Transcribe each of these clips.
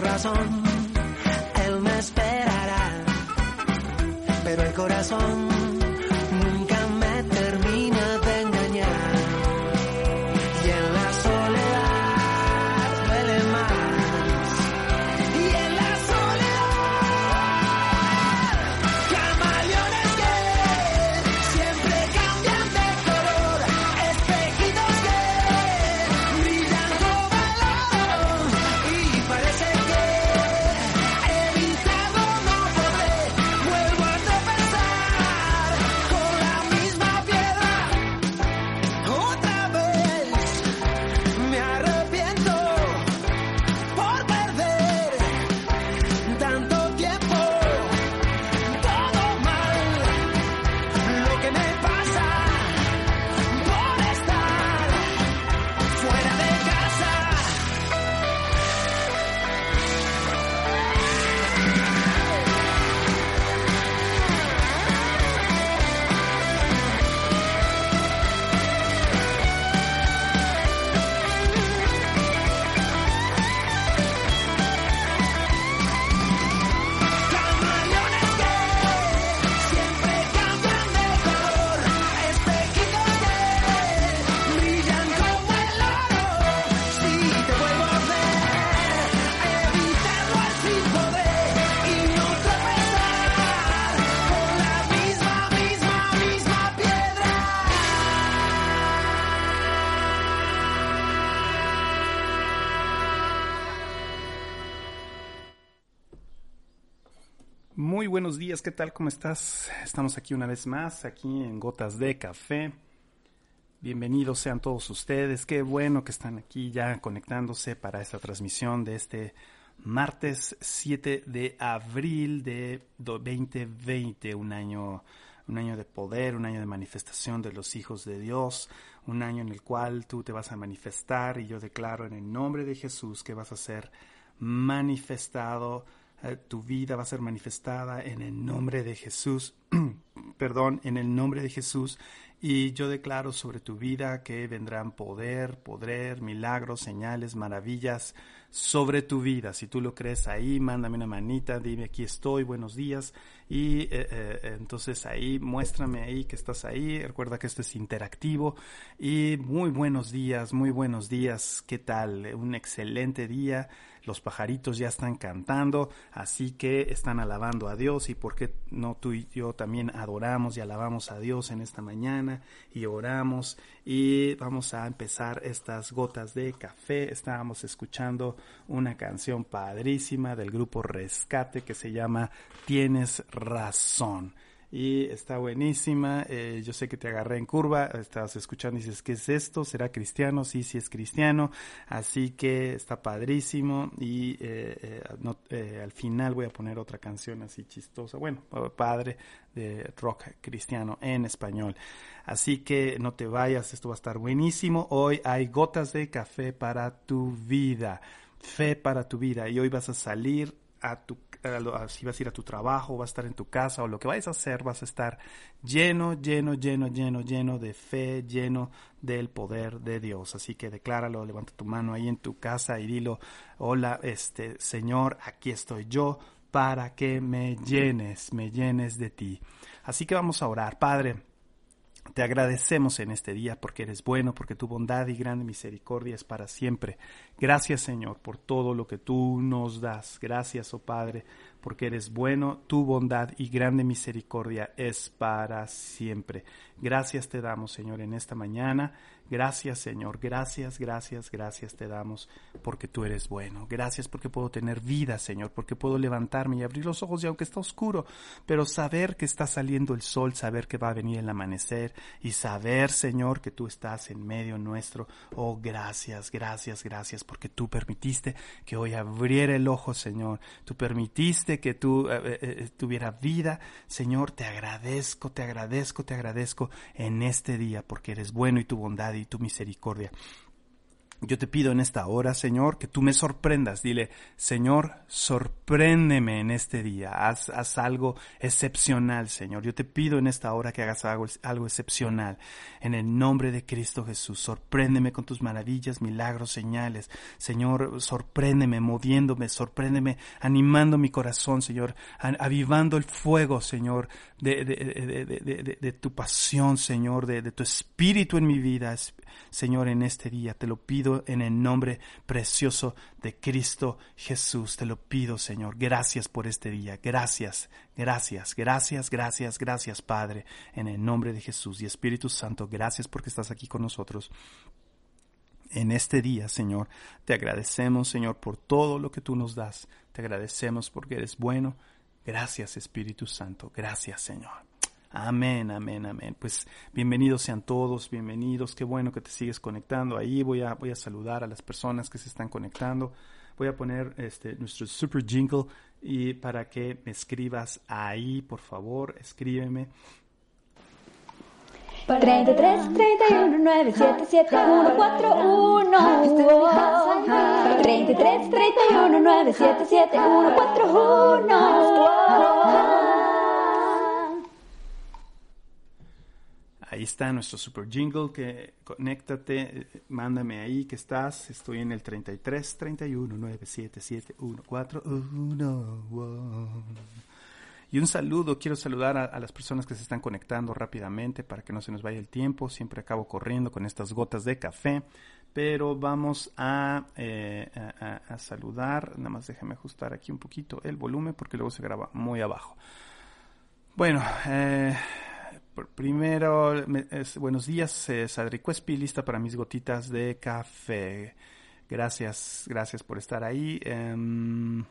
razón, él me esperará. Pero el corazón buenos días, ¿qué tal? ¿Cómo estás? Estamos aquí una vez más, aquí en Gotas de Café. Bienvenidos sean todos ustedes, qué bueno que están aquí ya conectándose para esta transmisión de este martes 7 de abril de do- 2020, un año, un año de poder, un año de manifestación de los hijos de Dios, un año en el cual tú te vas a manifestar y yo declaro en el nombre de Jesús que vas a ser manifestado tu vida va a ser manifestada en el nombre de Jesús, perdón, en el nombre de Jesús. Y yo declaro sobre tu vida que vendrán poder, poder, milagros, señales, maravillas sobre tu vida. Si tú lo crees ahí, mándame una manita, dime aquí estoy, buenos días. Y eh, eh, entonces ahí, muéstrame ahí que estás ahí. Recuerda que esto es interactivo. Y muy buenos días, muy buenos días. ¿Qué tal? Un excelente día los pajaritos ya están cantando, así que están alabando a Dios y por qué no tú y yo también adoramos y alabamos a Dios en esta mañana y oramos y vamos a empezar estas gotas de café. Estábamos escuchando una canción padrísima del grupo Rescate que se llama Tienes razón y está buenísima. Eh, yo sé que te agarré en curva, estabas escuchando y dices, ¿qué es esto? ¿Será cristiano? Sí, sí es cristiano. Así que está padrísimo y eh, eh, no, al final voy a poner otra canción así chistosa, bueno, padre de rock cristiano en español. Así que no te vayas, esto va a estar buenísimo. Hoy hay gotas de café para tu vida, fe para tu vida y hoy vas a salir a tu, si vas a ir a tu trabajo, vas a estar en tu casa o lo que vayas a hacer, vas a estar lleno, lleno, lleno, lleno, lleno de fe, lleno del poder de Dios. Así que decláralo, levanta tu mano ahí en tu casa y dilo, hola, este Señor, aquí estoy yo para que me llenes, me llenes de ti. Así que vamos a orar, Padre. Te agradecemos en este día porque eres bueno, porque tu bondad y grande misericordia es para siempre. Gracias Señor por todo lo que tú nos das. Gracias, oh Padre, porque eres bueno, tu bondad y grande misericordia es para siempre. Gracias te damos Señor en esta mañana. Gracias Señor, gracias, gracias, gracias te damos porque tú eres bueno. Gracias porque puedo tener vida Señor, porque puedo levantarme y abrir los ojos y aunque está oscuro, pero saber que está saliendo el sol, saber que va a venir el amanecer y saber Señor que tú estás en medio nuestro. Oh, gracias, gracias, gracias porque tú permitiste que hoy abriera el ojo Señor. Tú permitiste que tú eh, eh, eh, tuviera vida. Señor, te agradezco, te agradezco, te agradezco en este día porque eres bueno y tu bondad y tu misericordia. Yo te pido en esta hora, Señor, que tú me sorprendas. Dile, Señor, sorpréndeme en este día. Haz, haz, algo excepcional, Señor. Yo te pido en esta hora que hagas algo, algo excepcional. En el nombre de Cristo Jesús, sorpréndeme con tus maravillas, milagros, señales. Señor, sorpréndeme moviéndome, sorpréndeme animando mi corazón, Señor, avivando el fuego, Señor, de, de, de tu pasión, Señor, de, tu espíritu en mi vida. Señor, en este día. Te lo pido en el nombre precioso de Cristo Jesús. Te lo pido, Señor. Gracias por este día. Gracias, gracias, gracias, gracias, gracias, Padre, en el nombre de Jesús. Y Espíritu Santo, gracias porque estás aquí con nosotros. En este día, Señor, te agradecemos, Señor, por todo lo que tú nos das. Te agradecemos porque eres bueno. Gracias, Espíritu Santo. Gracias, Señor. Amén, amén, amén. Pues bienvenidos sean todos, bienvenidos. Qué bueno que te sigues conectando. Ahí voy a, voy a saludar a las personas que se están conectando. Voy a poner este, nuestro super jingle y para que me escribas ahí, por favor, escríbeme. 33 31 977 141 33 31 977 141 Ahí está nuestro super jingle, que conéctate, mándame ahí que estás. Estoy en el 33 31 977 141. Y un saludo, quiero saludar a, las personas que se están conectando rápidamente para que no se nos vaya el tiempo. Siempre acabo corriendo con estas gotas de café. Pero vamos a, eh, a, saludar. Nada más déjame ajustar aquí un poquito el volumen porque luego se graba muy abajo. Bueno, eh, primero, buenos días, eh, Sadricuespi, lista para mis gotitas de café. Gracias, gracias por estar ahí. Em,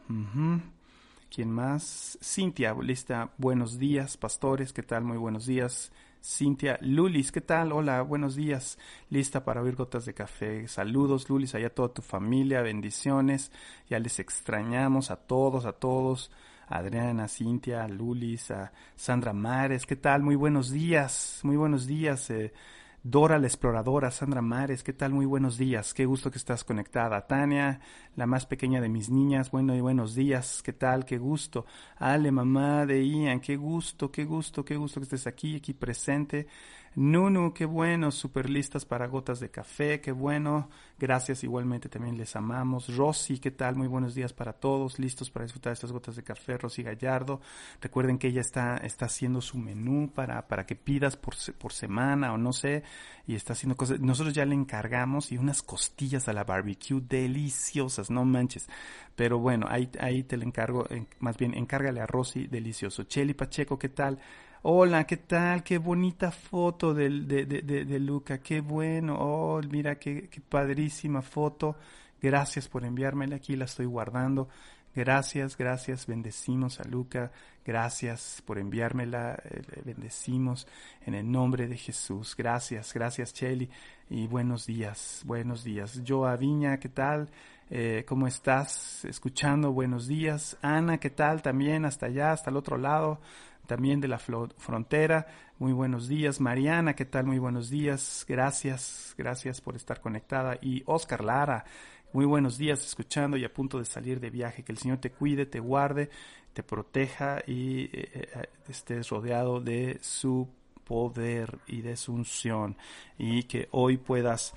¿Quién más? Cintia, lista, buenos días, pastores, ¿qué tal? Muy buenos días. Cintia, Lulis, ¿qué tal? Hola, buenos días. Lista para oír gotas de café. Saludos, Lulis, allá toda tu familia, bendiciones. Ya les extrañamos a todos, a todos. Adriana, Cintia, Lulis, a Sandra Mares. ¿Qué tal? Muy buenos días, muy buenos días. Eh, Dora la exploradora, Sandra Mares, ¿qué tal? Muy buenos días, qué gusto que estás conectada. Tania, la más pequeña de mis niñas, bueno y buenos días, ¿qué tal? Qué gusto. Ale, mamá de Ian, qué gusto, qué gusto, qué gusto que estés aquí, aquí presente. Nunu, qué bueno, super listas para gotas de café, qué bueno. Gracias, igualmente también les amamos. Rosy, ¿qué tal? Muy buenos días para todos, listos para disfrutar estas gotas de café. Rosy Gallardo, recuerden que ella está, está haciendo su menú para, para que pidas por, por semana o no sé, y está haciendo cosas. Nosotros ya le encargamos y unas costillas a la barbecue deliciosas, no manches. Pero bueno, ahí, ahí te le encargo, más bien encárgale a Rosy, delicioso. Cheli Pacheco, ¿qué tal? Hola, ¿qué tal? Qué bonita foto de, de, de, de Luca, qué bueno. Oh, mira, qué, qué padrísima foto. Gracias por enviármela, aquí la estoy guardando. Gracias, gracias, bendecimos a Luca, gracias por enviármela, eh, bendecimos en el nombre de Jesús. Gracias, gracias Cheli y buenos días, buenos días. Yo Viña, ¿qué tal? Eh, ¿Cómo estás? Escuchando, buenos días. Ana, ¿qué tal? También hasta allá, hasta el otro lado también de la frontera. Muy buenos días. Mariana, ¿qué tal? Muy buenos días. Gracias, gracias por estar conectada. Y Oscar Lara, Muy buenos días, escuchando y a punto de salir de viaje. Que el Señor te cuide, te guarde, te proteja y eh, eh, estés rodeado de su poder y de su unción y que hoy puedas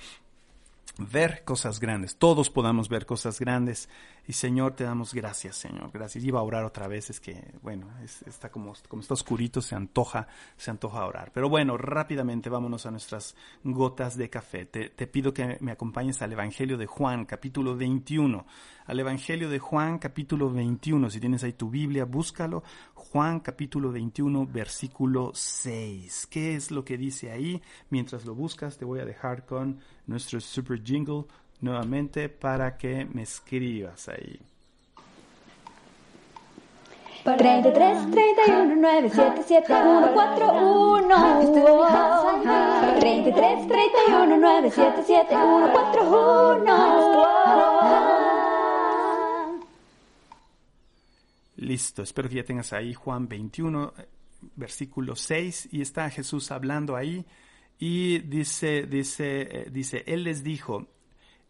ver cosas grandes, todos podamos ver cosas grandes. Y Señor, te damos gracias, Señor. Gracias. Iba a orar otra vez, es que, bueno, es- está como, como está oscurito, se antoja, se antoja orar. Pero bueno, rápidamente vámonos a nuestras gotas de café. Te, te pido que me acompañes al Evangelio de Juan, capítulo 21. Al Evangelio de Juan, capítulo 21. Si tienes ahí tu Biblia, búscalo. Juan, capítulo 21, versículo 6. ¿Qué es lo que dice ahí? Mientras lo buscas, te voy a dejar con nuestro super jingle nuevamente para que me escribas ahí. 33 31 977 141 33 31 977 141 Listo, espero que ya tengas ahí Juan 21, eh, versículo 6, y está Jesús hablando ahí, y dice, dice, eh, dice, Él les dijo,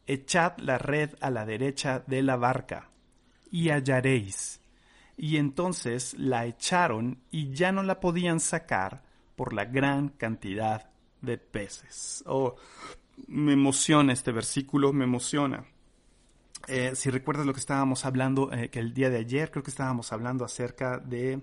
echad la red a la derecha de la barca, y hallaréis. Y entonces la echaron y ya no la podían sacar por la gran cantidad de peces. Oh, me emociona este versículo, me emociona. Eh, si recuerdas lo que estábamos hablando, eh, que el día de ayer creo que estábamos hablando acerca de,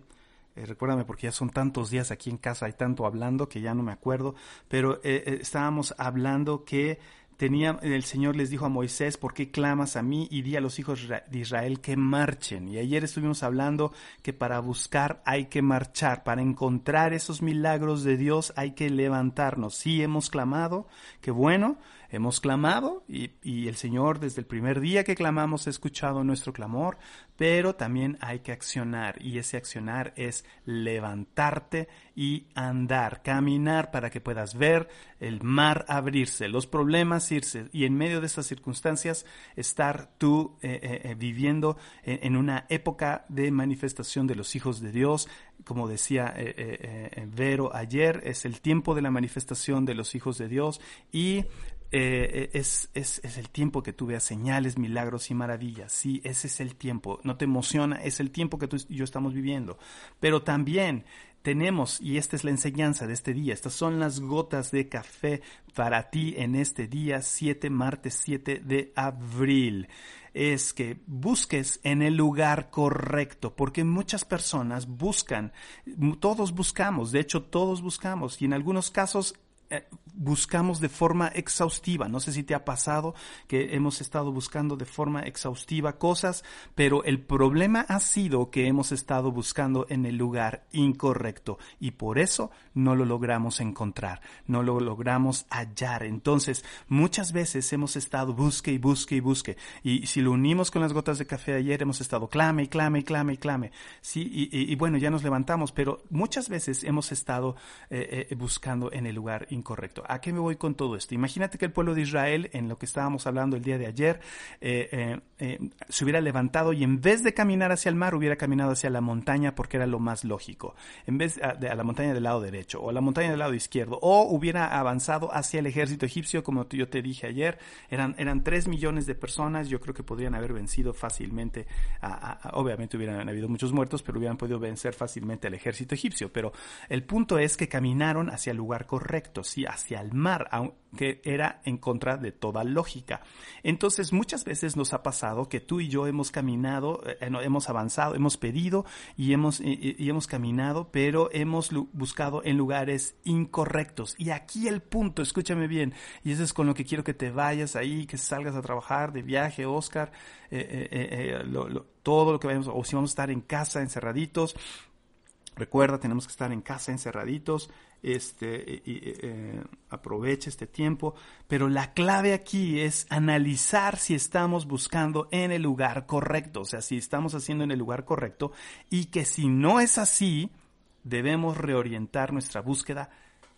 eh, recuérdame porque ya son tantos días aquí en casa, hay tanto hablando que ya no me acuerdo, pero estábamos hablando que tenía, el Señor les dijo a Moisés, ¿por qué clamas a mí? Y di a los hijos de Israel que marchen. Y ayer estuvimos hablando que para buscar hay que marchar, para encontrar esos milagros de Dios hay que levantarnos. Sí hemos clamado, qué bueno, hemos clamado y, el Señor desde el primer día que clamamos ha escuchado nuestro clamor, pero también hay que accionar y ese accionar es levantarte y andar, caminar para que puedas ver el mar abrirse, los problemas irse y en medio de estas circunstancias estar tú eh, eh, eh, viviendo en, una época de manifestación de los hijos de Dios, como decía Vero ayer, es el tiempo de la manifestación de los hijos de Dios y eh, es, es, es el tiempo que tú veas señales, milagros y maravillas. Sí, ese es el tiempo. No te emociona, es el tiempo que tú y yo estamos viviendo. Pero también tenemos, y esta es la enseñanza de este día, estas son las gotas de café para ti en este día 7, martes 7 de abril es que busques en el lugar correcto, porque muchas personas buscan, todos buscamos, de hecho todos buscamos, y en algunos casos eh, buscamos de forma exhaustiva. No sé si te ha pasado que hemos estado buscando de forma exhaustiva cosas, pero el problema ha sido que hemos estado buscando en el lugar incorrecto y por eso no lo logramos encontrar, no lo logramos hallar. Entonces, muchas veces hemos estado busque y busque y busque. Y si lo unimos con las gotas de café de ayer, hemos estado clame y clame y clame y clame. Sí, y bueno, ya nos levantamos, pero muchas veces hemos estado eh, eh, buscando en el lugar incorrecto. ¿A qué me voy con todo esto? Imagínate que el pueblo de Israel, en lo que estábamos hablando el día de ayer, eh, eh, eh, se hubiera levantado y en vez de caminar hacia el mar, hubiera caminado hacia la montaña porque era lo más lógico. En vez a, de, a la montaña del lado derecho o a la montaña del lado izquierdo. O hubiera avanzado hacia el ejército egipcio, como yo te dije ayer. Eran, eran 3 millones de personas. Yo creo que podrían haber vencido fácilmente. A, obviamente hubieran habido muchos muertos, pero hubieran podido vencer fácilmente al ejército egipcio. Pero el punto es que caminaron hacia el lugar correcto, hacia el mar, aunque era en contra de toda lógica. Entonces, muchas veces nos ha pasado que tú y yo hemos caminado, eh, hemos avanzado, hemos pedido y hemos, y, hemos caminado, pero hemos buscado en lugares incorrectos. Y aquí el punto, escúchame bien, y eso es con lo que quiero que te vayas ahí, que salgas a trabajar de viaje, Oscar, eh, eh, todo lo que vayamos, o si vamos a estar en casa encerraditos, Recuerda, tenemos que estar en casa encerraditos. Este, y, eh, aprovecha este tiempo. Pero la clave aquí es analizar si estamos buscando en el lugar correcto. O sea, si estamos haciendo en el lugar correcto. Y que si no es así, debemos reorientar nuestra búsqueda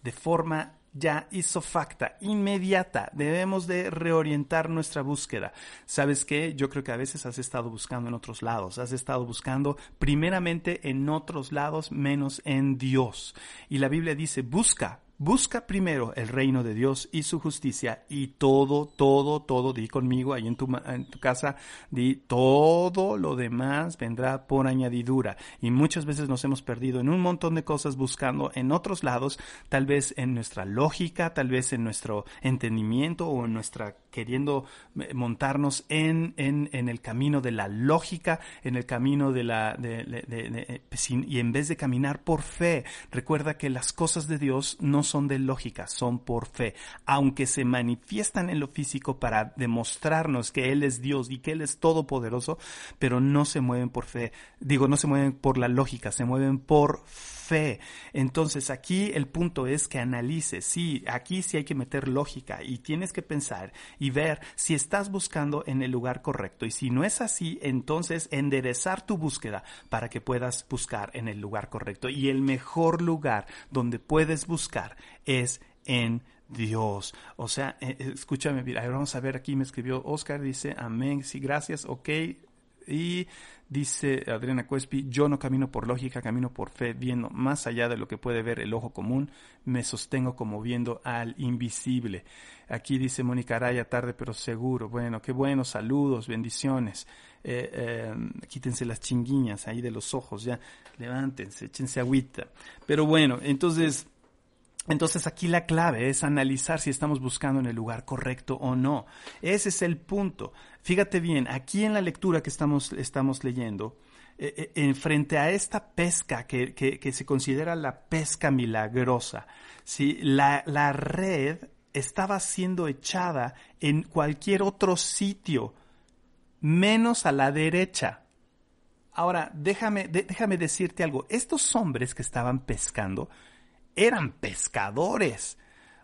de forma ya isofacta, inmediata. Debemos de reorientar nuestra búsqueda. ¿Sabes qué? Yo creo que a veces has estado buscando en otros lados. Has estado buscando primeramente en otros lados menos en Dios. Y la Biblia dice, busca, busca primero el reino de Dios y su justicia y todo, todo, todo, di conmigo ahí en tu, en tu casa, di todo lo demás vendrá por añadidura. Y muchas veces nos hemos perdido en un montón de cosas buscando en otros lados, tal vez en nuestra lógica, tal vez en nuestro entendimiento o en nuestra queriendo eh, montarnos en, en, en el camino de la lógica, en el camino de la, de, de- eh, sin- y en vez de caminar por fe, recuerda que las cosas de Dios no son de lógica, son por fe, aunque se manifiestan en lo físico para demostrarnos que Él es Dios y que Él es todopoderoso, pero no se mueven por fe, digo, no se mueven por la lógica, se mueven por fe. Entonces aquí el punto es que analices, sí, aquí sí hay que meter lógica y tienes que pensar y ver si estás buscando en el lugar correcto y si no es así, entonces enderezar tu búsqueda para que puedas buscar en el lugar correcto y el mejor lugar donde puedes buscar es en Dios. O sea, eh, eh, escúchame, mira, vamos a ver, aquí me escribió Oscar, dice, amén, sí, gracias, ok. Y dice Adriana Cuespi, yo no camino por lógica, camino por fe, viendo más allá de lo que puede ver el ojo común, me sostengo como viendo al invisible. Aquí dice Mónica Araya, tarde pero seguro. Bueno, qué bueno, saludos, bendiciones. Eh, eh, quítense las chinguiñas ahí de los ojos, ya, levántense, échense agüita. Pero bueno, entonces, entonces aquí la clave es analizar si estamos buscando en el lugar correcto o no. Ese es el punto. Fíjate bien, aquí en la lectura que estamos, estamos leyendo, eh, eh, en frente a esta pesca que, que- se considera la pesca milagrosa, ¿sí? la, la red estaba siendo echada en cualquier otro sitio, menos a la derecha. Ahora, déjame, déjame decirte algo. Estos hombres que estaban pescando eran pescadores.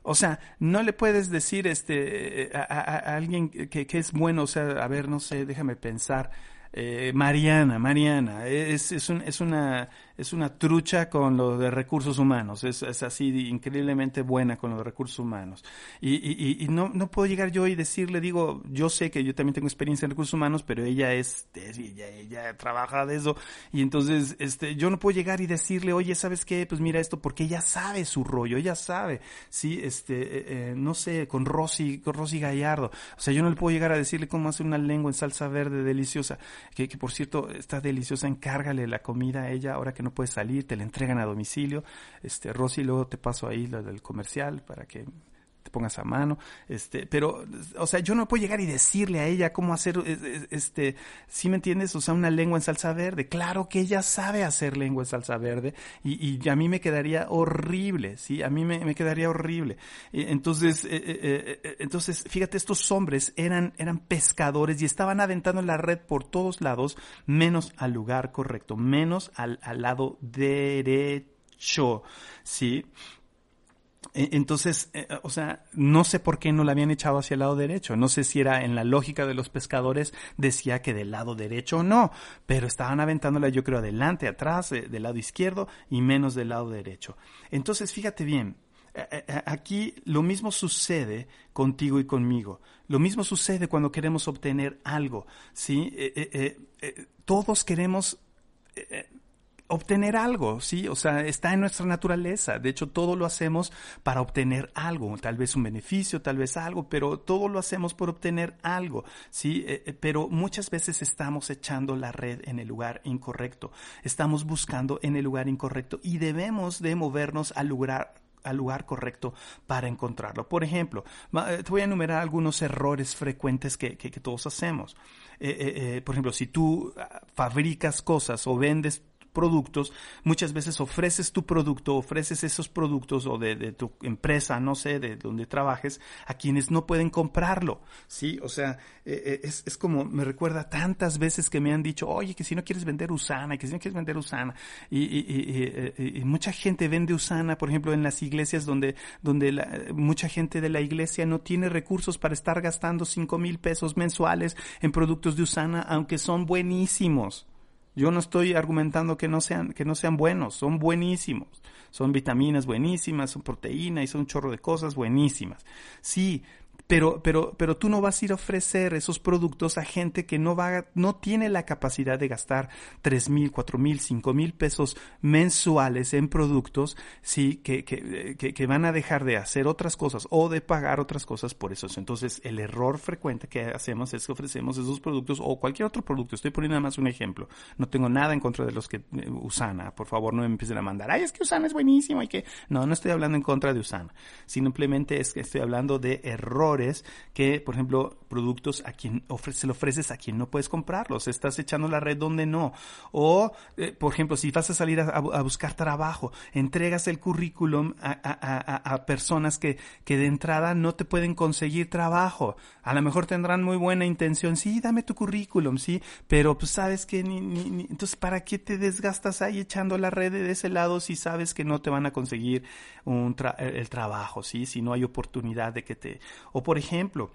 O sea, no le puedes decir este a, alguien que, que es bueno, o sea, a ver, no sé, déjame pensar. Eh, Mariana, Mariana, es, es, un- es una, es una trucha con lo de recursos humanos, es, es así increíblemente buena con los recursos humanos. Y, y, y- no, no puedo llegar yo y decirle, digo, yo sé que yo también tengo experiencia en recursos humanos, pero ella es, es- ella, ella trabaja de eso, y entonces este, yo no puedo llegar y decirle, oye, ¿sabes qué? Pues mira esto, porque ella sabe su rollo, ella sabe, sí, este, eh, eh, no sé, con Rosy, con Rosy Gallardo, o sea, yo no le puedo llegar a decirle cómo hacer una lengua en salsa verde deliciosa, que, que por cierto está deliciosa, encárgale la comida a ella ahora que no puede salir, te la entregan a domicilio, este, Rosy, luego te paso ahí lo del comercial para que te pongas a mano, este, pero, o sea, yo no puedo llegar y decirle a ella cómo hacer, es- es- este, ¿sí me entiendes? O sea, una lengua en salsa verde. Claro que ella sabe hacer lengua en salsa verde y, y a mí me quedaría horrible, ¿sí? A mí me, me quedaría horrible. Eh, Entonces, entonces, fíjate, estos hombres eran, eran pescadores y estaban aventando la red por todos lados, menos al lugar correcto, menos al, al lado derecho, ¿sí? E- Entonces, eh, o sea, no sé por qué no la habían echado hacia el lado derecho. No sé si era en la lógica de los pescadores, decía que del lado derecho o no, pero estaban aventándola yo creo adelante, atrás, eh, del lado izquierdo y menos del lado derecho. Entonces, fíjate bien, eh, eh, aquí lo mismo sucede contigo y conmigo. Lo mismo sucede cuando queremos obtener algo, ¿sí? Eh, eh, eh, eh, todos queremos obtener algo, ¿sí? O sea, está en nuestra naturaleza. De hecho, todo lo hacemos para obtener algo, tal vez un beneficio, tal vez algo, pero todo lo hacemos por obtener algo, ¿sí? Eh, eh, pero muchas veces estamos echando la red en el lugar incorrecto. Estamos buscando en el lugar incorrecto y debemos de movernos al lugar al lugar correcto para encontrarlo. Por ejemplo, eh, te voy a enumerar algunos errores frecuentes que, que- todos hacemos. Por ejemplo, si tú ah, fabricas cosas o vendes productos, muchas veces ofreces tu producto, ofreces esos productos o de, tu empresa, no sé, de donde trabajes, a quienes no pueden comprarlo, ¿sí? O sea, eh, eh, es, es como, me recuerda tantas veces que me han dicho, oye, que si no quieres vender Usana, que si no quieres vender Usana, y, y, y, y- y mucha gente vende Usana, por ejemplo, en las iglesias donde, donde mucha gente de la iglesia no tiene recursos para estar gastando cinco mil pesos mensuales en productos de Usana, aunque son buenísimos. Yo no estoy argumentando que no sean, que no sean buenos, son buenísimos. Son vitaminas buenísimas, son proteína y son un chorro de cosas buenísimas. Sí, pero, pero, pero tú no vas a ir a ofrecer esos productos a gente que no va, no tiene la capacidad de gastar tres mil, cuatro mil, cinco mil pesos mensuales en productos, sí, que, que, que, que van a dejar de hacer otras cosas o de pagar otras cosas por eso. Entonces, el error frecuente que hacemos es que ofrecemos esos productos o cualquier otro producto. Estoy poniendo nada más un ejemplo. No tengo nada en contra de los que eh, Usana. Por favor, no me empiecen a mandar. Ay, es que Usana es buenísimo y que no, no estoy hablando en contra de Usana. Simplemente es que estoy hablando de errores que, por ejemplo, productos a quien se lo ofreces a quien no puedes comprarlos. Estás echando la red donde no. O, eh, por ejemplo, si vas a salir a, a buscar trabajo, entregas el currículum a, a, a personas que, que de entrada no te pueden conseguir trabajo. A lo mejor tendrán muy buena intención. Sí, dame tu currículum, sí, pero pues sabes que ni, ni, ni, entonces ¿para qué te desgastas ahí echando la red de ese lado si sabes que no te van a conseguir un tra el trabajo, sí, si no hay oportunidad de que te o por ejemplo,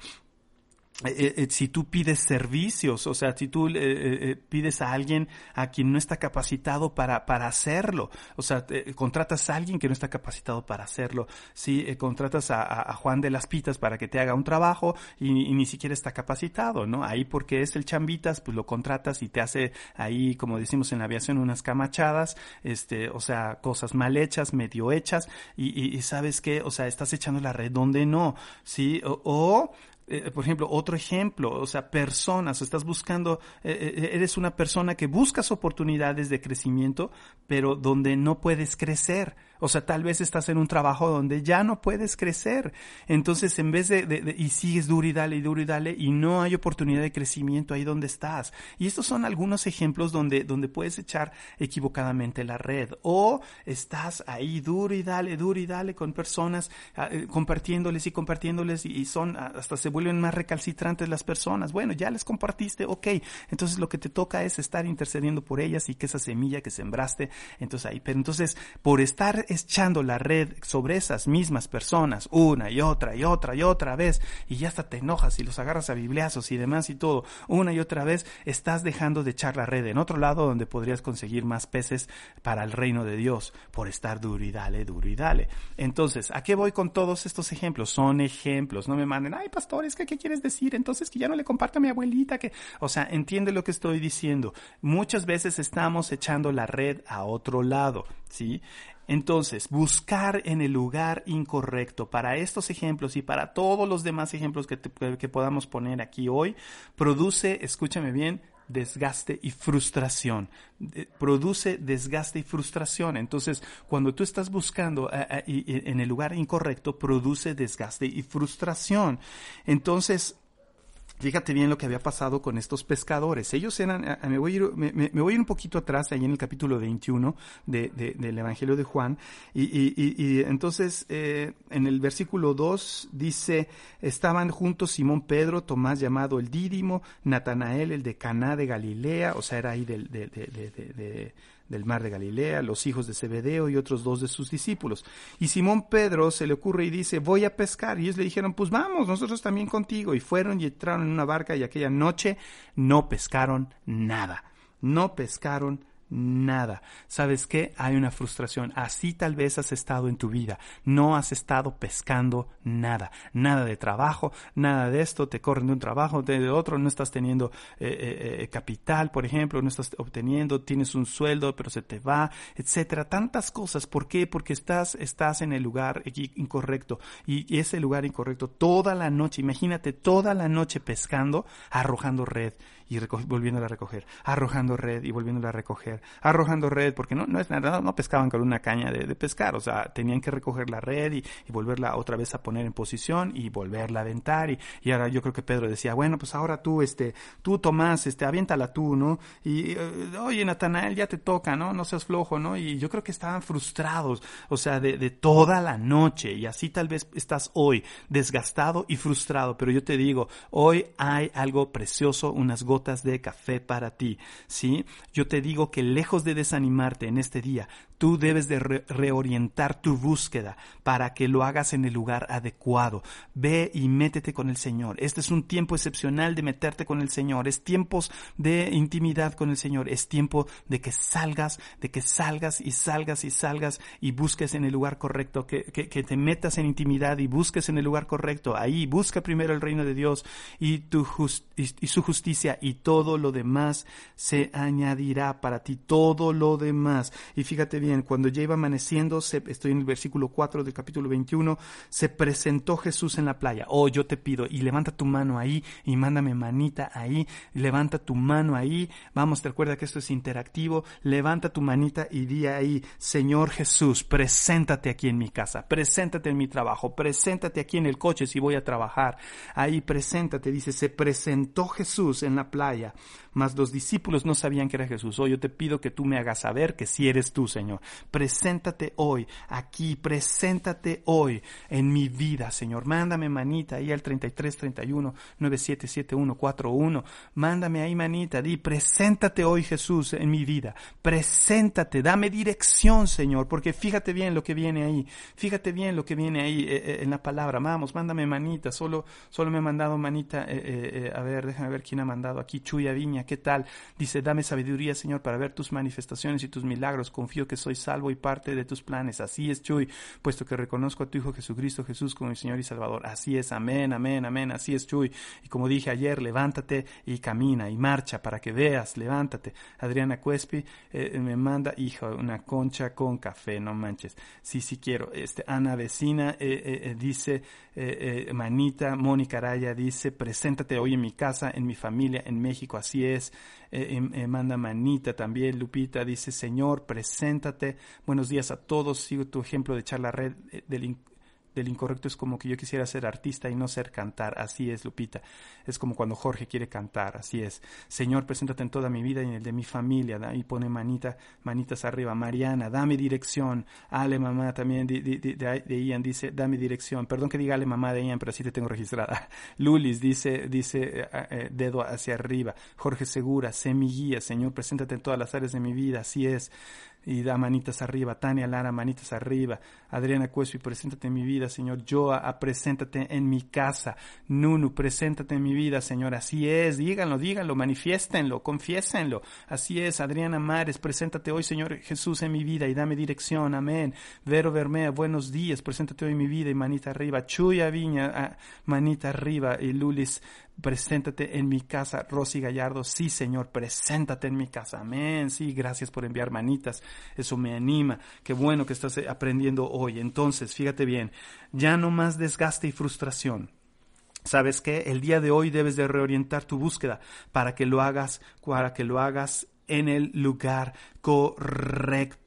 eh, eh, si tú pides servicios, o sea, si tú eh, eh pides a alguien a quien no está capacitado para, para hacerlo, o sea, contratas a alguien que no está capacitado para hacerlo, si contratas a, Juan de las Pitas para que te haga un trabajo y, ni siquiera está capacitado, ¿no? Ahí porque es el chambitas, pues lo contratas y te hace ahí, como decimos en la aviación, unas camachadas, este, o sea, cosas mal hechas, medio hechas, y, y, y sabes qué, o sea, estás echando la red donde no, ¿sí? o eh, por ejemplo, otro ejemplo, o sea, personas, estás buscando, eh, eh, eres una persona que buscas oportunidades de crecimiento, pero donde no puedes crecer. O sea, tal vez estás en un trabajo donde ya no puedes crecer. Entonces, en vez de, de, de, y sigues duro y dale y duro y dale y no hay oportunidad de crecimiento ahí donde estás. Y estos son algunos ejemplos donde, donde puedes echar equivocadamente la red. O estás ahí duro y dale, duro y dale con personas, uh, compartiéndoles y compartiéndoles y, y son, hasta se vuelven más recalcitrantes las personas. Bueno, ya les compartiste, ok. Entonces lo que te toca es estar intercediendo por ellas y que esa semilla que sembraste, entonces ahí. Pero entonces, por estar echando la red sobre esas mismas personas una y otra y otra y otra vez y ya hasta te enojas y los agarras a bibliazos y demás y todo una y otra vez estás dejando de echar la red en otro lado donde podrías conseguir más peces para el reino de Dios por estar duro y dale, duro y dale. Entonces, ¿a qué voy con todos estos ejemplos? Son ejemplos, no me manden, ay pastor, es ¿qué quieres decir? Entonces que ya no le comparto a mi abuelita que, o sea, entiende lo que estoy diciendo. Muchas veces estamos echando la red a otro lado, ¿sí? Entonces, buscar en el lugar incorrecto para estos ejemplos y para todos los demás ejemplos que, te, que podamos poner aquí hoy, produce, escúchame bien, desgaste y frustración. Produce desgaste y frustración. Entonces, cuando tú estás buscando uh, uh, en el lugar incorrecto, produce desgaste y frustración. Entonces, Fíjate bien lo que había pasado con estos pescadores. Ellos eran, me voy a ir, me, voy un poquito atrás, ahí en el capítulo 21 de, de, del Evangelio de Juan. Y, entonces, eh, en el versículo 2 dice, estaban juntos Simón Pedro, Tomás llamado el Dídimo, Natanael, el de Caná de Galilea, o sea, era ahí de del mar de Galilea, los hijos de Zebedeo y otros dos de sus discípulos. Y Simón Pedro se le ocurre y dice, voy a pescar. Y ellos le dijeron, pues vamos, nosotros también contigo. Y fueron y entraron en una barca y aquella noche no pescaron nada. No pescaron nada. ¿Sabes qué? Hay una frustración. Así tal vez has estado en tu vida. No has estado pescando nada. Nada de trabajo, nada de esto. Te corren de un trabajo, de otro. No estás teniendo eh, eh, capital, por ejemplo. No estás obteniendo. Tienes un sueldo, pero se te va, etcétera. Tantas cosas. ¿Por qué? Porque estás, estás en el lugar incorrecto. Y ese lugar incorrecto toda la noche. Imagínate toda la noche pescando, arrojando red y volviéndola a recoger, arrojando red y volviéndola a recoger, arrojando red, porque no, no es nada, no pescaban con una caña de, de pescar, o sea, tenían que recoger la red y, volverla otra vez a poner en posición y volverla a aventar y, y, ahora yo creo que Pedro decía, bueno, pues ahora tú, este, tú Tomás, este, aviéntala tú, ¿no? Y, uh, oye, Natanael, ya te toca, ¿no? No seas flojo, ¿no? Y yo creo que estaban frustrados, o sea, de, de toda la noche y así tal vez estás hoy desgastado y frustrado, pero yo te digo, hoy hay algo precioso, unas gotas de café para ti, ¿sí? Yo te digo que lejos de desanimarte en este día, tú debes de re- reorientar tu búsqueda para que lo hagas en el lugar adecuado. Ve y métete con el Señor. Este es un tiempo excepcional de meterte con el Señor. Es tiempos de intimidad con el Señor. Es tiempo de que salgas, de que salgas y salgas y salgas y busques en el lugar correcto, que, te metas en intimidad y busques en el lugar correcto. Ahí busca primero el reino de Dios y, tu y su justicia y todo lo demás se añadirá para ti, todo lo demás. Y fíjate bien, cuando ya iba amaneciendo, estoy en el versículo 4 del capítulo 21, se presentó Jesús en la playa. Oh, yo te pido, y levanta tu mano ahí, y mándame manita ahí, levanta tu mano ahí. Vamos, te recuerda que esto es interactivo. Levanta tu manita y di ahí, Señor Jesús, preséntate aquí en mi casa, preséntate en mi trabajo, preséntate aquí en el coche si voy a trabajar. Ahí preséntate, dice, se presentó Jesús en la playa, mas los discípulos no sabían que era Jesús. Hoy yo te pido que tú me hagas saber que si eres tú, Señor. Preséntate hoy, aquí, preséntate hoy en mi vida, Señor. Mándame manita ahí al 33 31 9771 41. Mándame ahí manita, di, preséntate hoy, Jesús, en mi vida. Preséntate, dame dirección, Señor, porque fíjate bien lo que viene ahí. Fíjate bien lo que viene ahí eh, eh, en la palabra. Vamos, mándame manita. Solo, solo me ha mandado manita. eh, a ver, déjame ver quién ha mandado aquí. Chuya Viña, ¿qué tal? Dice, dame sabiduría, Señor, para ver tus manifestaciones y tus milagros. Confío que soy salvo y parte de tus planes. Así es, Chuy, puesto que reconozco a tu Hijo Jesucristo Jesús como mi Señor y Salvador. Así es, amén, amén, amén. Así es, Chuy. Y como dije ayer, levántate y camina y marcha para que veas, levántate. Adriana Cuespi eh, me manda, hijo, una concha con café, no manches. Sí, sí quiero. Este, Ana Vecina eh, eh, dice, Manita, Mónica Araya dice, preséntate hoy en mi casa, en mi familia, en México, así es. Manda Manita también, Lupita dice, Señor, preséntate. Buenos días a todos, sigo tu ejemplo de echar la red eh, del in- del incorrecto es como que yo quisiera ser artista y no ser cantar. Así es, Lupita. Es como cuando Jorge quiere cantar. Así es. Señor, preséntate en toda mi vida y en el de mi familia. Y pone manita, manitas arriba. Mariana, dame dirección. Ale, mamá, también de Ian dice, dame dirección. Perdón que diga Ale, mamá de Ian, pero así te tengo registrada. Lulis dice, dice, eh, eh, dedo hacia arriba. Jorge Segura, sé mi guía. Señor, preséntate en todas las áreas de mi vida. Así es y da manitas arriba. Tania Lara, manitas arriba. Adriana Cuespi, preséntate en mi vida, Señor. Joa, ah, preséntate en mi casa. Nunu, preséntate en mi vida, Señor. Así es, díganlo, díganlo, manifiéstenlo, confiésenlo. Así es, Adriana Mares, preséntate hoy, Señor Jesús, en mi vida y dame dirección. Amén. Vero Bermea, buenos días, preséntate hoy en mi vida y manita arriba. Chuya Viña, ah, manita arriba. Y Lulis, preséntate en mi casa. Rosy Gallardo, sí, Señor, preséntate en mi casa. Amén. Sí, gracias por enviar manitas. Eso me anima. Qué bueno que estás eh, aprendiendo hoy. Entonces, fíjate bien, ya no más desgaste y frustración. ¿Sabes qué? El día de hoy debes de reorientar tu búsqueda para que lo hagas, para que lo hagas en el lugar correcto.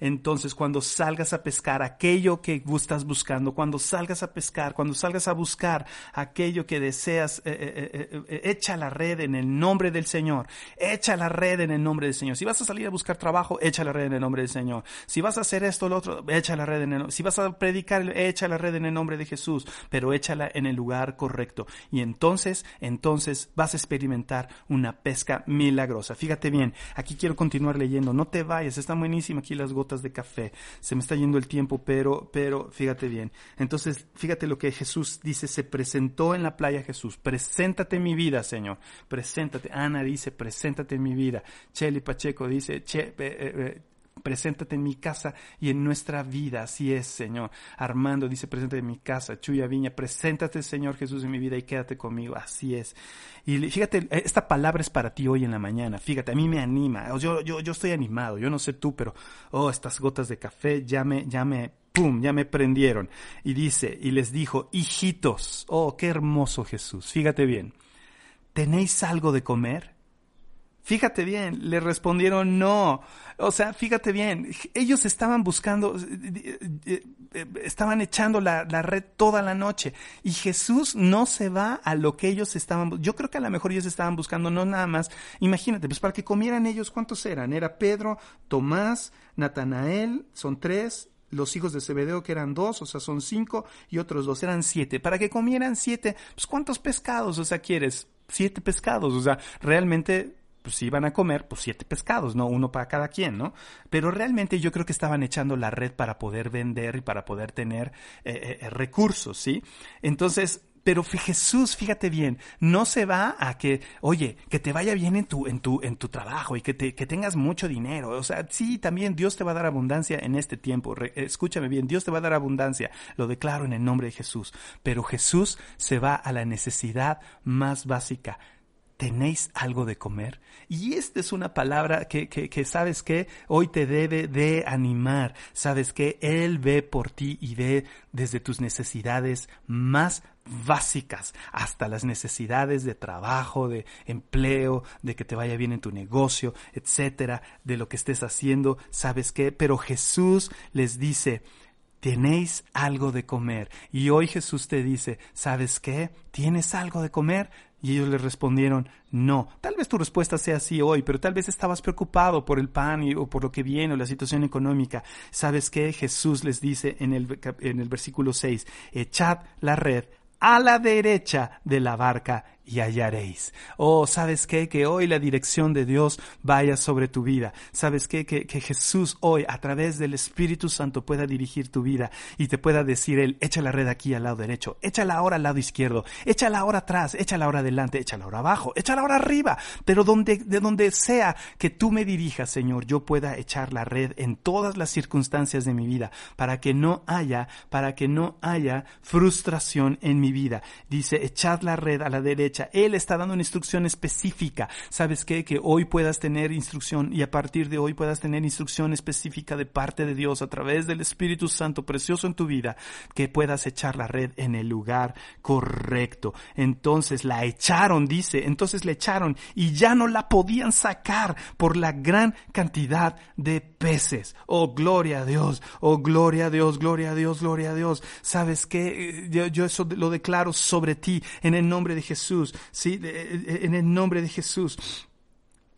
Entonces, cuando salgas a pescar aquello que estás buscando, cuando salgas a pescar, cuando salgas a buscar aquello que deseas, eh, eh, eh, echa la red en el nombre del Señor. Echa la red en el nombre del Señor. Si vas a salir a buscar trabajo, echa la red en el nombre del Señor. Si vas a hacer esto o lo otro, echa la red en el Si vas a predicar, echa la red en el nombre de Jesús, pero échala en el lugar correcto. Y entonces, entonces vas a experimentar una pesca milagrosa. Fíjate bien, aquí quiero continuar leyendo. No te vayas, están buenísimas aquí las gotas de café. Se me está yendo el tiempo, pero, pero fíjate bien. Entonces, fíjate lo que Jesús dice, se presentó en la playa Jesús. Preséntate mi vida, Señor. Preséntate. Ana dice, preséntate mi vida. Cheli Pacheco dice, che, eh, eh, eh, Preséntate en mi casa y en nuestra vida, así es, Señor. Armando dice, preséntate en mi casa. Chuya Viña, preséntate, Señor Jesús, en mi vida y quédate conmigo, así es. Y fíjate, esta palabra es para ti hoy en la mañana, fíjate, a mí me anima, yo, yo, yo estoy animado, yo no sé tú, pero, oh, estas gotas de café ya me, ya me, pum, ya me prendieron. Y dice, y les dijo, hijitos, oh, qué hermoso Jesús, fíjate bien, ¿tenéis algo de comer? Fíjate bien, le respondieron no. O sea, fíjate bien, ellos estaban buscando, estaban echando la, la, red toda la noche y Jesús no se va a lo que ellos estaban, yo creo que a lo mejor ellos estaban buscando, no nada más, imagínate, pues para que comieran ellos, ¿cuántos eran? Era Pedro, Tomás, Natanael, son tres, los hijos de Zebedeo que eran dos, o sea, son cinco, y otros dos, eran siete. Para que comieran siete, pues ¿cuántos pescados, o sea, quieres? Siete pescados, o sea, realmente pues iban a comer, pues siete pescados, ¿no? Uno para cada quien, ¿no? Pero realmente yo creo que estaban echando la red para poder vender y para poder tener eh, eh, recursos, ¿sí? Entonces, pero Jesús, fíjate bien, no se va a que, oye, que te vaya bien en tu, en tu, en tu trabajo y que, te, que tengas mucho dinero. O sea, sí, también Dios te va a dar abundancia en este tiempo. Escúchame bien, Dios te va a dar abundancia. Lo declaro en el nombre de Jesús. Pero Jesús se va a la necesidad más básica. ¿Tenéis algo de comer? Y esta es una palabra que, que, sabes que hoy te debe de animar. Sabes que Él ve por ti y ve desde tus necesidades más básicas hasta las necesidades de trabajo, de empleo, de que te vaya bien en tu negocio, etcétera, de lo que estés haciendo. ¿Sabes qué? Pero Jesús les dice, tenéis algo de comer. Y hoy Jesús te dice, ¿sabes qué? ¿Tienes algo de comer? Y ellos le respondieron, no. Tal vez tu respuesta sea así hoy, pero tal vez estabas preocupado por el pan y- o por lo que viene o la situación económica. ¿Sabes qué? Jesús les dice en el, en el versículo 6, echad la red a la derecha de la barca y hallaréis. Oh, ¿sabes qué? Que hoy la dirección de Dios vaya sobre tu vida. ¿Sabes qué? Que, que Jesús hoy, a través del Espíritu Santo, pueda dirigir tu vida y te pueda decir Él, echa la red aquí al lado derecho, échala ahora al lado izquierdo, échala ahora atrás, échala ahora adelante, échala ahora abajo, échala ahora arriba. Pero donde, de donde sea que tú me dirijas, Señor, yo pueda echar la red en todas las circunstancias de mi vida para que no haya, para que no haya frustración en mi vida. Dice, echad la red a la derecha. Él está dando una instrucción específica. ¿Sabes qué? Que hoy puedas tener instrucción y a partir de hoy puedas tener instrucción específica de parte de Dios a través del Espíritu Santo precioso en tu vida, que puedas echar la red en el lugar correcto. Entonces la echaron, dice, entonces la echaron y ya no la podían sacar por la gran cantidad de peces. Oh, gloria a Dios, oh, gloria a Dios, gloria a Dios, gloria a Dios. ¿Sabes qué? Yo, yo eso lo declaro sobre ti en el nombre de Jesús, sí, De- eh, en el nombre de Jesús.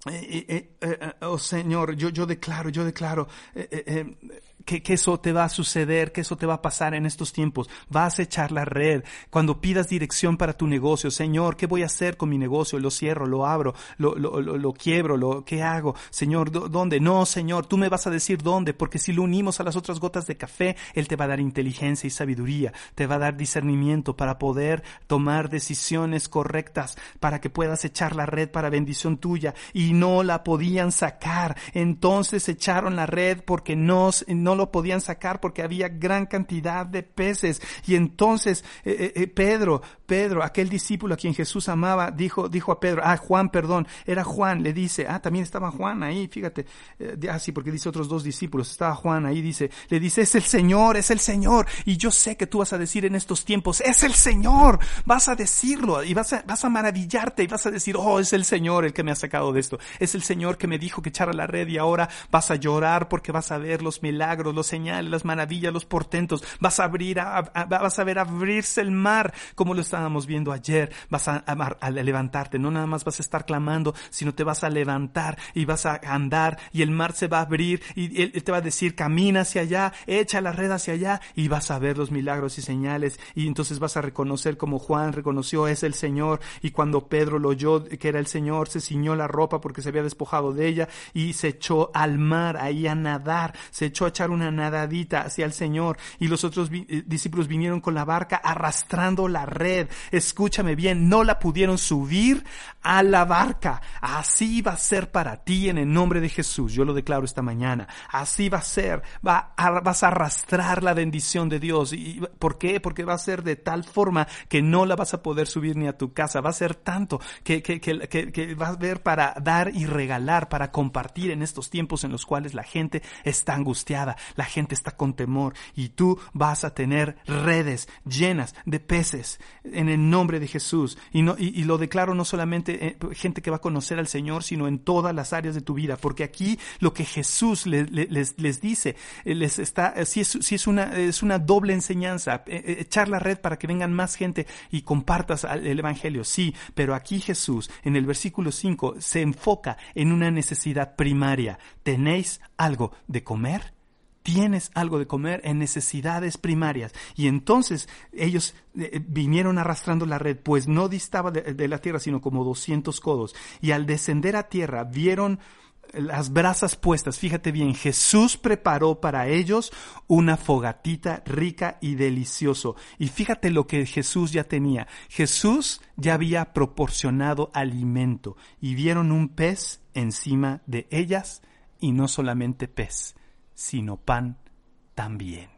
Eh, eh, eh, eh, oh Señor, yo, yo declaro, yo declaro eh, eh, eh, que, que eso te va a suceder, que eso te va a pasar en estos tiempos. Vas a echar la red. Cuando pidas dirección para tu negocio, Señor, ¿qué voy a hacer con mi negocio? Lo cierro, lo abro, lo, lo, lo, lo quiebro, lo, ¿qué hago? Señor, ¿dó- ¿dónde? No, Señor, tú me vas a decir dónde, porque si lo unimos a las otras gotas de café, Él te va a dar inteligencia y sabiduría, te va a dar discernimiento para poder tomar decisiones correctas, para que puedas echar la red para bendición tuya y no la podían sacar. Entonces echaron la red porque no, no lo podían sacar porque había gran cantidad de peces. Y entonces eh, eh, eh, Pedro, Pedro, aquel discípulo a quien Jesús amaba, dijo, dijo a Pedro, ah, Juan, perdón, era Juan, le dice, ah, también estaba Juan ahí, fíjate, eh, ah, porque dice otros dos discípulos, estaba Juan ahí, dice, le dice, es el Señor, es el Señor. Y yo sé que tú vas a decir en estos tiempos, es el Señor, vas a decirlo y vas a, vas a maravillarte y vas a decir, oh, es el Señor el que me ha sacado de esto, es el Señor que me dijo que echara la red y ahora vas a llorar porque vas a ver los milagros, los señales, las maravillas, los portentos, vas a abrir, a- vas a ver abrirse el mar como lo estábamos viendo ayer, vas a, a levantarte, no nada más vas a estar clamando, sino te vas a levantar y vas a andar y el mar se va a abrir y él, él te va a decir camina hacia allá, echa la red hacia allá y vas a ver los milagros y señales. Y entonces vas a reconocer como Juan reconoció es el Señor y cuando Pedro lo oyó que era el Señor se ciñó la ropa porque se había despojado de ella y se echó al mar ahí a nadar, se echó a echar una nadadita hacia el Señor y los otros vi- eh, discípulos vinieron con la barca arrastrando la red. Escúchame bien, no la pudieron subir a la barca. Así va a ser para ti en el nombre de Jesús. Yo lo declaro esta mañana. Así va a ser. Va a- vas a arrastrar la bendición de Dios. ¿Y por qué? Porque va a ser de tal forma que no la vas a poder subir ni a tu casa. Va a ser tanto que, que, que, que, que vas a ver para dar y regalar, para compartir en estos tiempos en los cuales la gente está angustiada, la gente está con temor y tú vas a tener redes llenas de peces en el nombre de Jesús. Y, no, y, lo declaro no solamente gente que va a conocer al Señor, sino en todas las áreas de tu vida, porque aquí lo que Jesús le- le- les, les dice, eh, les está, eh, si es, si es una, es una doble enseñanza, eh, echar la red para que vengan más gente y compartas el Evangelio, sí, pero aquí Jesús, en el versículo 5, se enfoca en una necesidad primaria. ¿Tenéis algo de comer? Tienes algo de comer en necesidades primarias. Y entonces ellos eh, vinieron arrastrando la red, pues no distaba de, de la tierra, sino como 200 codos. Y al descender a tierra vieron las brasas puestas. Fíjate bien, Jesús preparó para ellos una fogatita rica y delicioso. Y fíjate lo que Jesús ya tenía. Jesús ya había proporcionado alimento y vieron un pez encima de ellas y no solamente pez, sino pan también.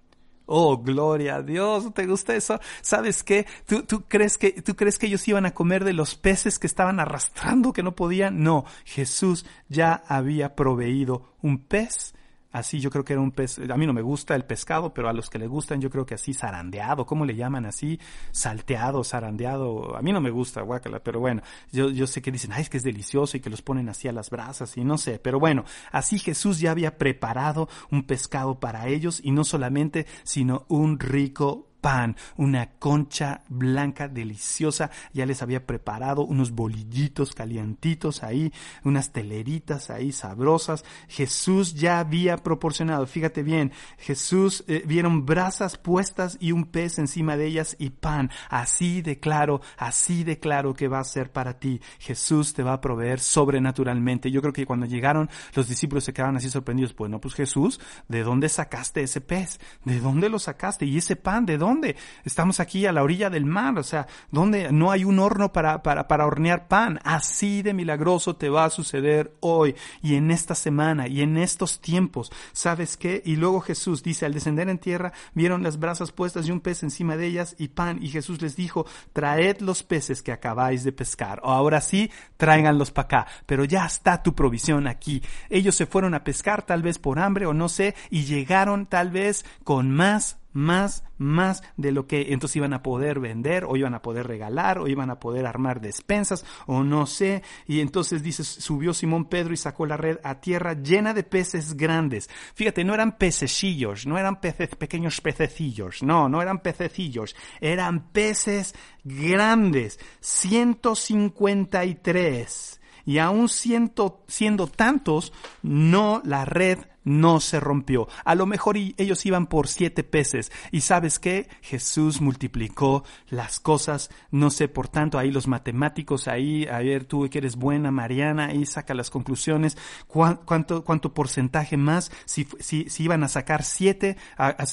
Oh, gloria a Dios, ¿te gusta eso? ¿Sabes qué? ¿Tú, tú, crees que, ¿Tú crees que ellos iban a comer de los peces que estaban arrastrando que no podían? No, Jesús ya había proveído un pez Así yo creo que era un pez, a mí no me gusta el pescado, pero a los que le gustan yo creo que así zarandeado, ¿cómo le llaman así? Salteado, zarandeado, a mí no me gusta, guácala, pero bueno, yo, yo sé que dicen, ay, es que es delicioso y que los ponen así a las brasas y no sé, pero bueno, así Jesús ya había preparado un pescado para ellos y no solamente, sino un rico pan, una concha blanca deliciosa, ya les había preparado unos bolillitos calientitos ahí, unas teleritas ahí sabrosas. Jesús ya había proporcionado, fíjate bien, Jesús eh, vieron brasas puestas y un pez encima de ellas y pan. Así de claro, así de claro que va a ser para ti. Jesús te va a proveer sobrenaturalmente. Yo creo que cuando llegaron los discípulos se quedaron así sorprendidos. Bueno, pues Jesús, ¿de dónde sacaste ese pez? ¿De dónde lo sacaste? ¿Y ese pan? ¿De dónde? ¿Dónde? Estamos aquí a la orilla del mar, o sea, donde no hay un horno para, para, para hornear pan. Así de milagroso te va a suceder hoy y en esta semana y en estos tiempos. ¿Sabes qué? Y luego Jesús dice, al descender en tierra, vieron las brasas puestas y un pez encima de ellas y pan. Y Jesús les dijo, traed los peces que acabáis de pescar. O ahora sí, tráiganlos para acá. Pero ya está tu provisión aquí. Ellos se fueron a pescar tal vez por hambre o no sé y llegaron tal vez con más más, más de lo que entonces iban a poder vender o iban a poder regalar o iban a poder armar despensas o no sé. Y entonces dice, subió Simón Pedro y sacó la red a tierra llena de peces grandes. Fíjate, no eran pececillos, no eran peces, pequeños pececillos, no, no eran pececillos, eran peces grandes, 153. Y aún siendo, siendo tantos, no la red no se rompió. A lo mejor ellos iban por siete peces. Y sabes qué? Jesús multiplicó las cosas. No sé, por tanto, ahí los matemáticos, ahí, a ver, tú que eres buena, Mariana, ahí saca las conclusiones. ¿Cuánto, cuánto porcentaje más? Si, si, si iban a sacar siete,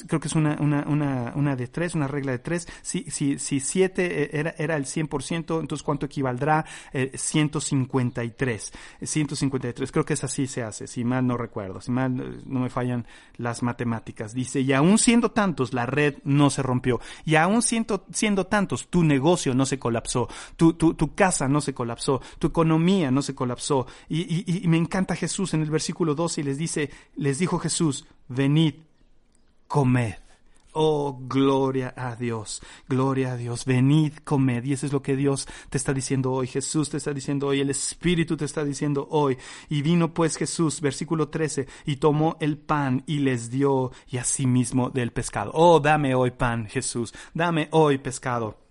creo que es una, una, una, una de tres, una regla de tres. Si, si, si siete eh, era, era el 100%, entonces ¿cuánto equivaldrá? Eh, 153. 153. Creo que es así se hace, si mal no recuerdo. Si mal no me fallan las matemáticas. Dice, y aún siendo tantos, la red no se rompió. Y aún siendo, siendo tantos, tu negocio no se colapsó, tu, tu, tu casa no se colapsó, tu economía no se colapsó. Y, me encanta Jesús en el versículo 12 y les dice, les dijo Jesús, venid, comed. Oh, gloria a Dios, gloria a Dios. Venid, comed. Y eso es lo que Dios te está diciendo hoy. Jesús te está diciendo hoy. El Espíritu te está diciendo hoy. Y vino pues Jesús, versículo 13, y tomó el pan y les dio y asimismo del pescado. Oh, dame hoy pan, Jesús. Dame hoy pescado.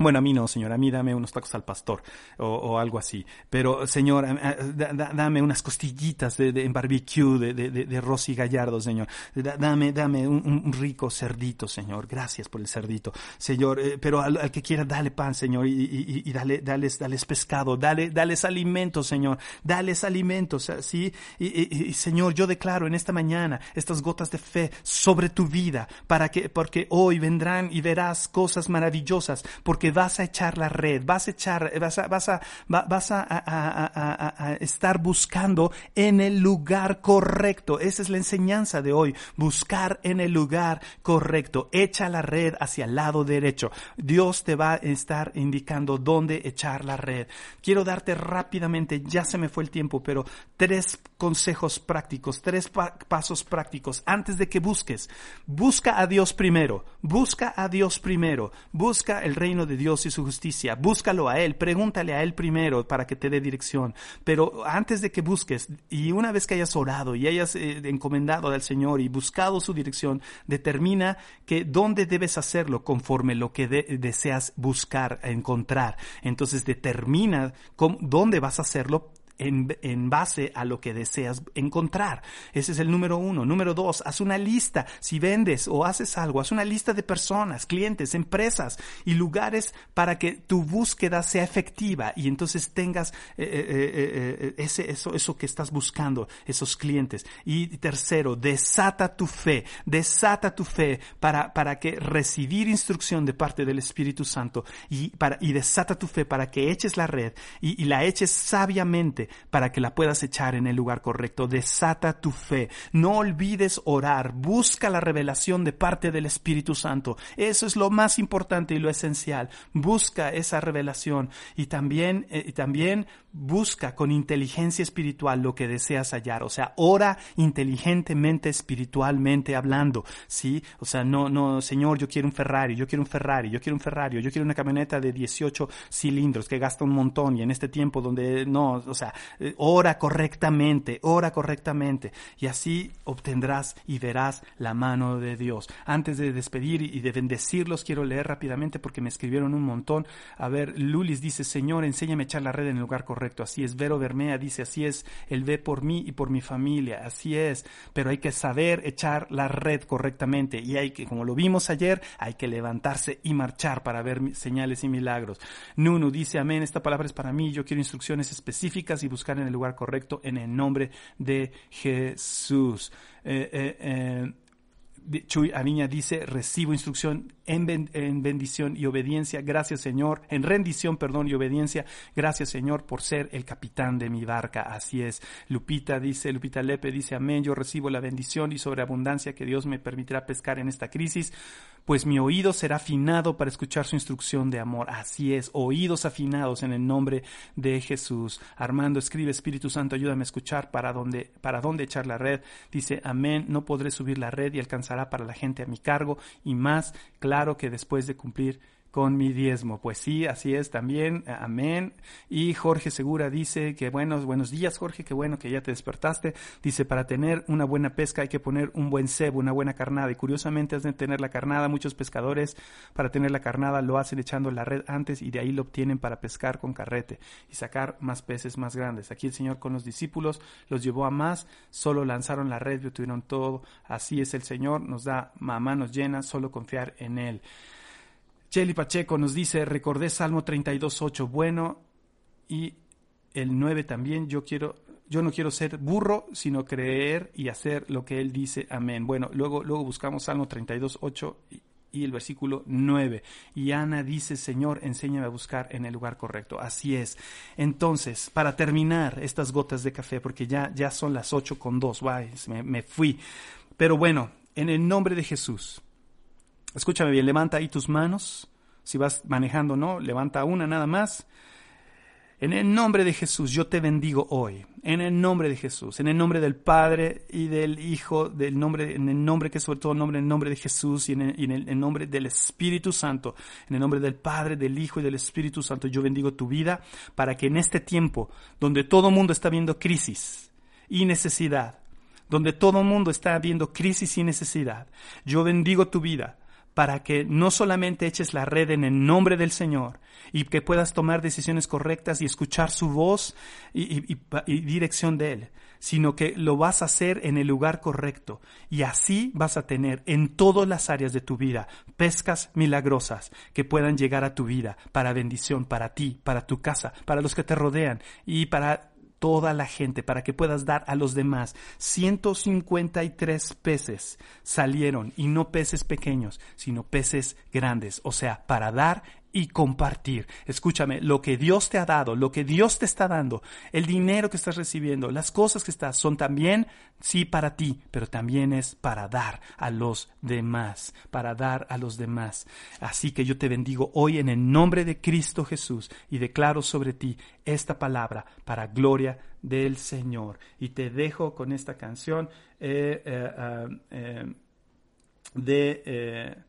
Bueno, a mí no, Señor, a mí dame unos tacos al pastor o, algo así. Pero, Señor, da, da, dame unas costillitas de, de en barbecue de, de, de, Rosy Gallardo, Señor. Da, dame dame un, rico cerdito, Señor. Gracias por el cerdito, Señor. Eh, pero al, que quiera, dale pan, Señor, y, y, y dale, dales, dales pescado, dale, dales alimentos, Señor. Dales alimentos, ¿sí? Y, y, Señor, yo declaro en esta mañana estas gotas de fe sobre tu vida, para que, porque hoy vendrán y verás cosas maravillosas, porque vas a echar la red, vas a echar, vas a, vas a, vas a, estar buscando en el lugar correcto. Esa es la enseñanza de hoy, buscar en el lugar correcto. Echa la red hacia el lado derecho. Dios te va a estar indicando dónde echar la red. Quiero darte rápidamente, ya se me fue el tiempo, pero tres consejos prácticos, tres pa pasos prácticos antes de que busques. Busca a Dios primero, busca a Dios primero, busca el reino de Dios y su justicia. Búscalo a Él, pregúntale a Él primero para que te dé dirección. Pero antes de que busques, y una vez que hayas orado y hayas eh, encomendado al Señor y buscado su dirección, determina que dónde debes hacerlo conforme lo que de, deseas buscar, encontrar. Entonces determina dónde vas a hacerlo en, en base a lo que deseas encontrar. Ese es el número uno. Número dos, haz una lista. Si vendes o haces algo, haz una lista de personas, clientes, empresas y lugares para que tu búsqueda sea efectiva y entonces tengas eh, eh, eh, eh, ese, eso, eso que estás buscando, esos clientes. Y tercero, desata tu fe, desata tu fe para, para que recibir instrucción de parte del Espíritu Santo y, para, y desata tu fe para que eches la red y, y la eches sabiamente para que la puedas echar en el lugar correcto. Desata tu fe. No olvides orar. Busca la revelación de parte del Espíritu Santo. Eso es lo más importante y lo esencial. Busca esa revelación y también, eh, también busca con inteligencia espiritual lo que deseas hallar. O sea, ora inteligentemente, espiritualmente hablando. ¿Sí? O sea, no, no, Señor, yo quiero un Ferrari, yo quiero un Ferrari, yo quiero un Ferrari, yo quiero una camioneta de 18 cilindros que gasta un montón y en este tiempo donde no, o sea, eh, ora correctamente, ora correctamente y así obtendrás y verás la mano de Dios. Antes de despedir y de bendecirlos, quiero leer rápidamente porque me escribieron un montón. A ver, Lulis dice, Señor, enséñame a echar la red en el lugar correcto. Así es. Vero Bermea dice, así es. Él ve por mí y por mi familia. Así es. Pero hay que saber echar la red correctamente y hay que, como lo vimos ayer, hay que levantarse y marchar para ver señales y milagros. Nunu dice, amén, esta palabra es para mí, yo quiero instrucciones específicas y buscar en el lugar correcto en el nombre de Jesús. Eh, eh, eh, Chuy Ariña dice, recibo instrucción en, en bendición y obediencia. Gracias Señor, en rendición, perdón, y obediencia. Gracias Señor por ser el capitán de mi barca. Así es. Lupita dice, Lupita Lepe dice, amén, yo recibo la bendición y sobreabundancia que Dios me permitirá pescar en esta crisis. Pues mi oído será afinado para escuchar su instrucción de amor. Así es, oídos afinados en el nombre de Jesús. Armando escribe, Espíritu Santo, ayúdame a escuchar para dónde, para dónde echar la red. Dice, amén, no podré subir la red y alcanzará para la gente a mi cargo y más claro que después de cumplir con mi diezmo. Pues sí, así es también. eh, Amén. Y Jorge Segura dice que buenos, buenos días, Jorge, qué bueno que ya te despertaste. Dice, para tener una buena pesca hay que poner un buen cebo, una buena carnada. Y curiosamente, has de tener la carnada, muchos pescadores para tener la carnada lo hacen echando la red antes y de ahí lo obtienen para pescar con carrete y sacar más peces más grandes. Aquí el Señor con los discípulos los llevó a más, solo lanzaron la red y obtuvieron todo. Así es el Señor, nos da a manos llenas, solo confiar en Él. Cheli Pacheco nos dice, recordé Salmo 32.8, bueno, y el 9 también, yo quiero, yo no quiero ser burro, sino creer y hacer lo que él dice, amén. Bueno, luego, luego buscamos Salmo 32.8 y, y el versículo 9. Y Ana dice, Señor, enséñame a buscar en el lugar correcto. Así es. Entonces, para terminar estas gotas de café, porque ya, ya son las 8 con 2, Guay, me, me fui. Pero bueno, en el nombre de Jesús, Escúchame bien, levanta ahí tus manos. Si vas manejando, no, levanta una nada más. En el nombre de Jesús, yo te bendigo hoy. En el nombre de Jesús, en el nombre del Padre y del Hijo, del nombre, en el nombre que es sobre todo nombre, en el nombre de Jesús y el, el- en el nombre del Espíritu Santo, en el nombre del Padre, del Hijo y del Espíritu Santo, yo bendigo tu vida para que en este tiempo, donde todo el mundo está viendo crisis y necesidad, donde todo el mundo está viendo crisis y necesidad, yo bendigo tu vida para que no solamente eches la red en el nombre del Señor y que puedas tomar decisiones correctas y escuchar su voz y, dirección de Él, sino que lo vas a hacer en el lugar correcto. Y así vas a tener en todas las áreas de tu vida pescas milagrosas que puedan llegar a tu vida para bendición, para ti, para tu casa, para los que te rodean y para toda la gente para que puedas dar a los demás. 153 peces salieron y no peces pequeños, sino peces grandes, o sea, para dar y compartir. Escúchame, lo que Dios te ha dado, lo que Dios te está dando, el dinero que estás recibiendo, las cosas que estás, son también, sí, para ti, pero también es para dar a los demás, para dar a los demás. Así que yo te bendigo hoy en el nombre de Cristo Jesús y declaro sobre ti esta palabra para gloria del Señor. Y te dejo con esta canción eh, eh, ah, eh, de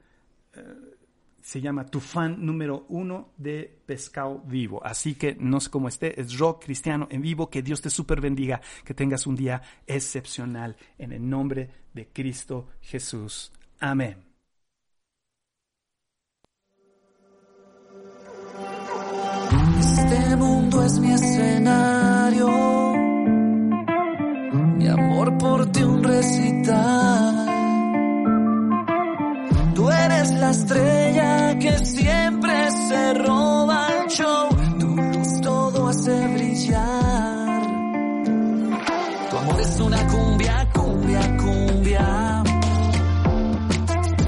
se llama Tu fan número uno de Pescado Vivo. Así que no sé cómo esté, es rock cristiano en vivo. Que Dios te super bendiga, que tengas un día excepcional en el nombre de Cristo Jesús. Amén. Este mundo es mi escenario, mi amor por ti un recital eres la estrella que siempre se roba el show. Tu luz todo hace brillar. Tu amor es una cumbia, cumbia, cumbia.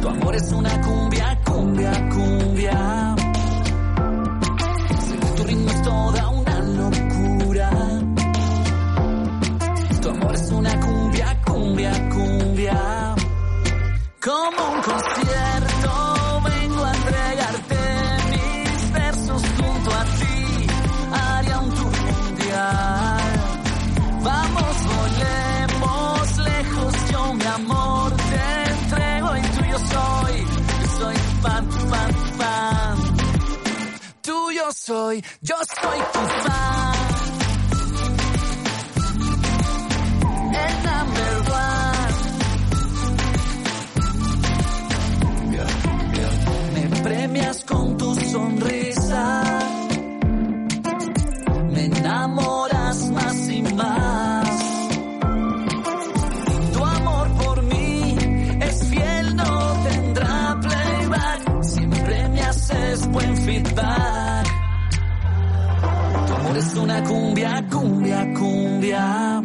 Tu amor es una cumbia, cumbia, cumbia. soy, yo soy tu fan. una cumbia, cumbia, cumbia.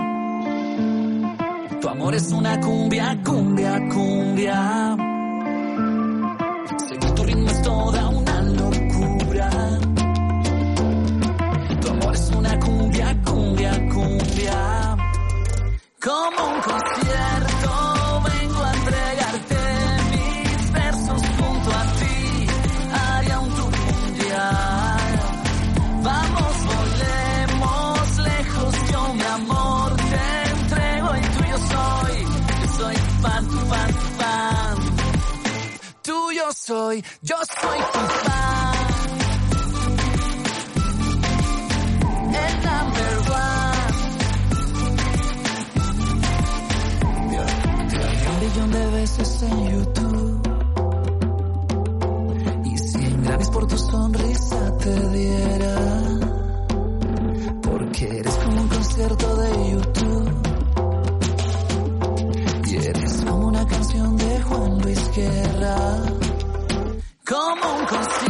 Tu amor es una cumbia, cumbia, cumbia. Seguir tu ritmo es toda una locura. Tu amor es una cumbia, cumbia, cumbia. Como un concierto. yo soy tu fan. El number one. Te un billón de veces en YouTube. Y cien gracias por tu sonrisa te diera. Porque eres como un concierto de YouTube. Y eres como una canción de Juan Luis Guerra. come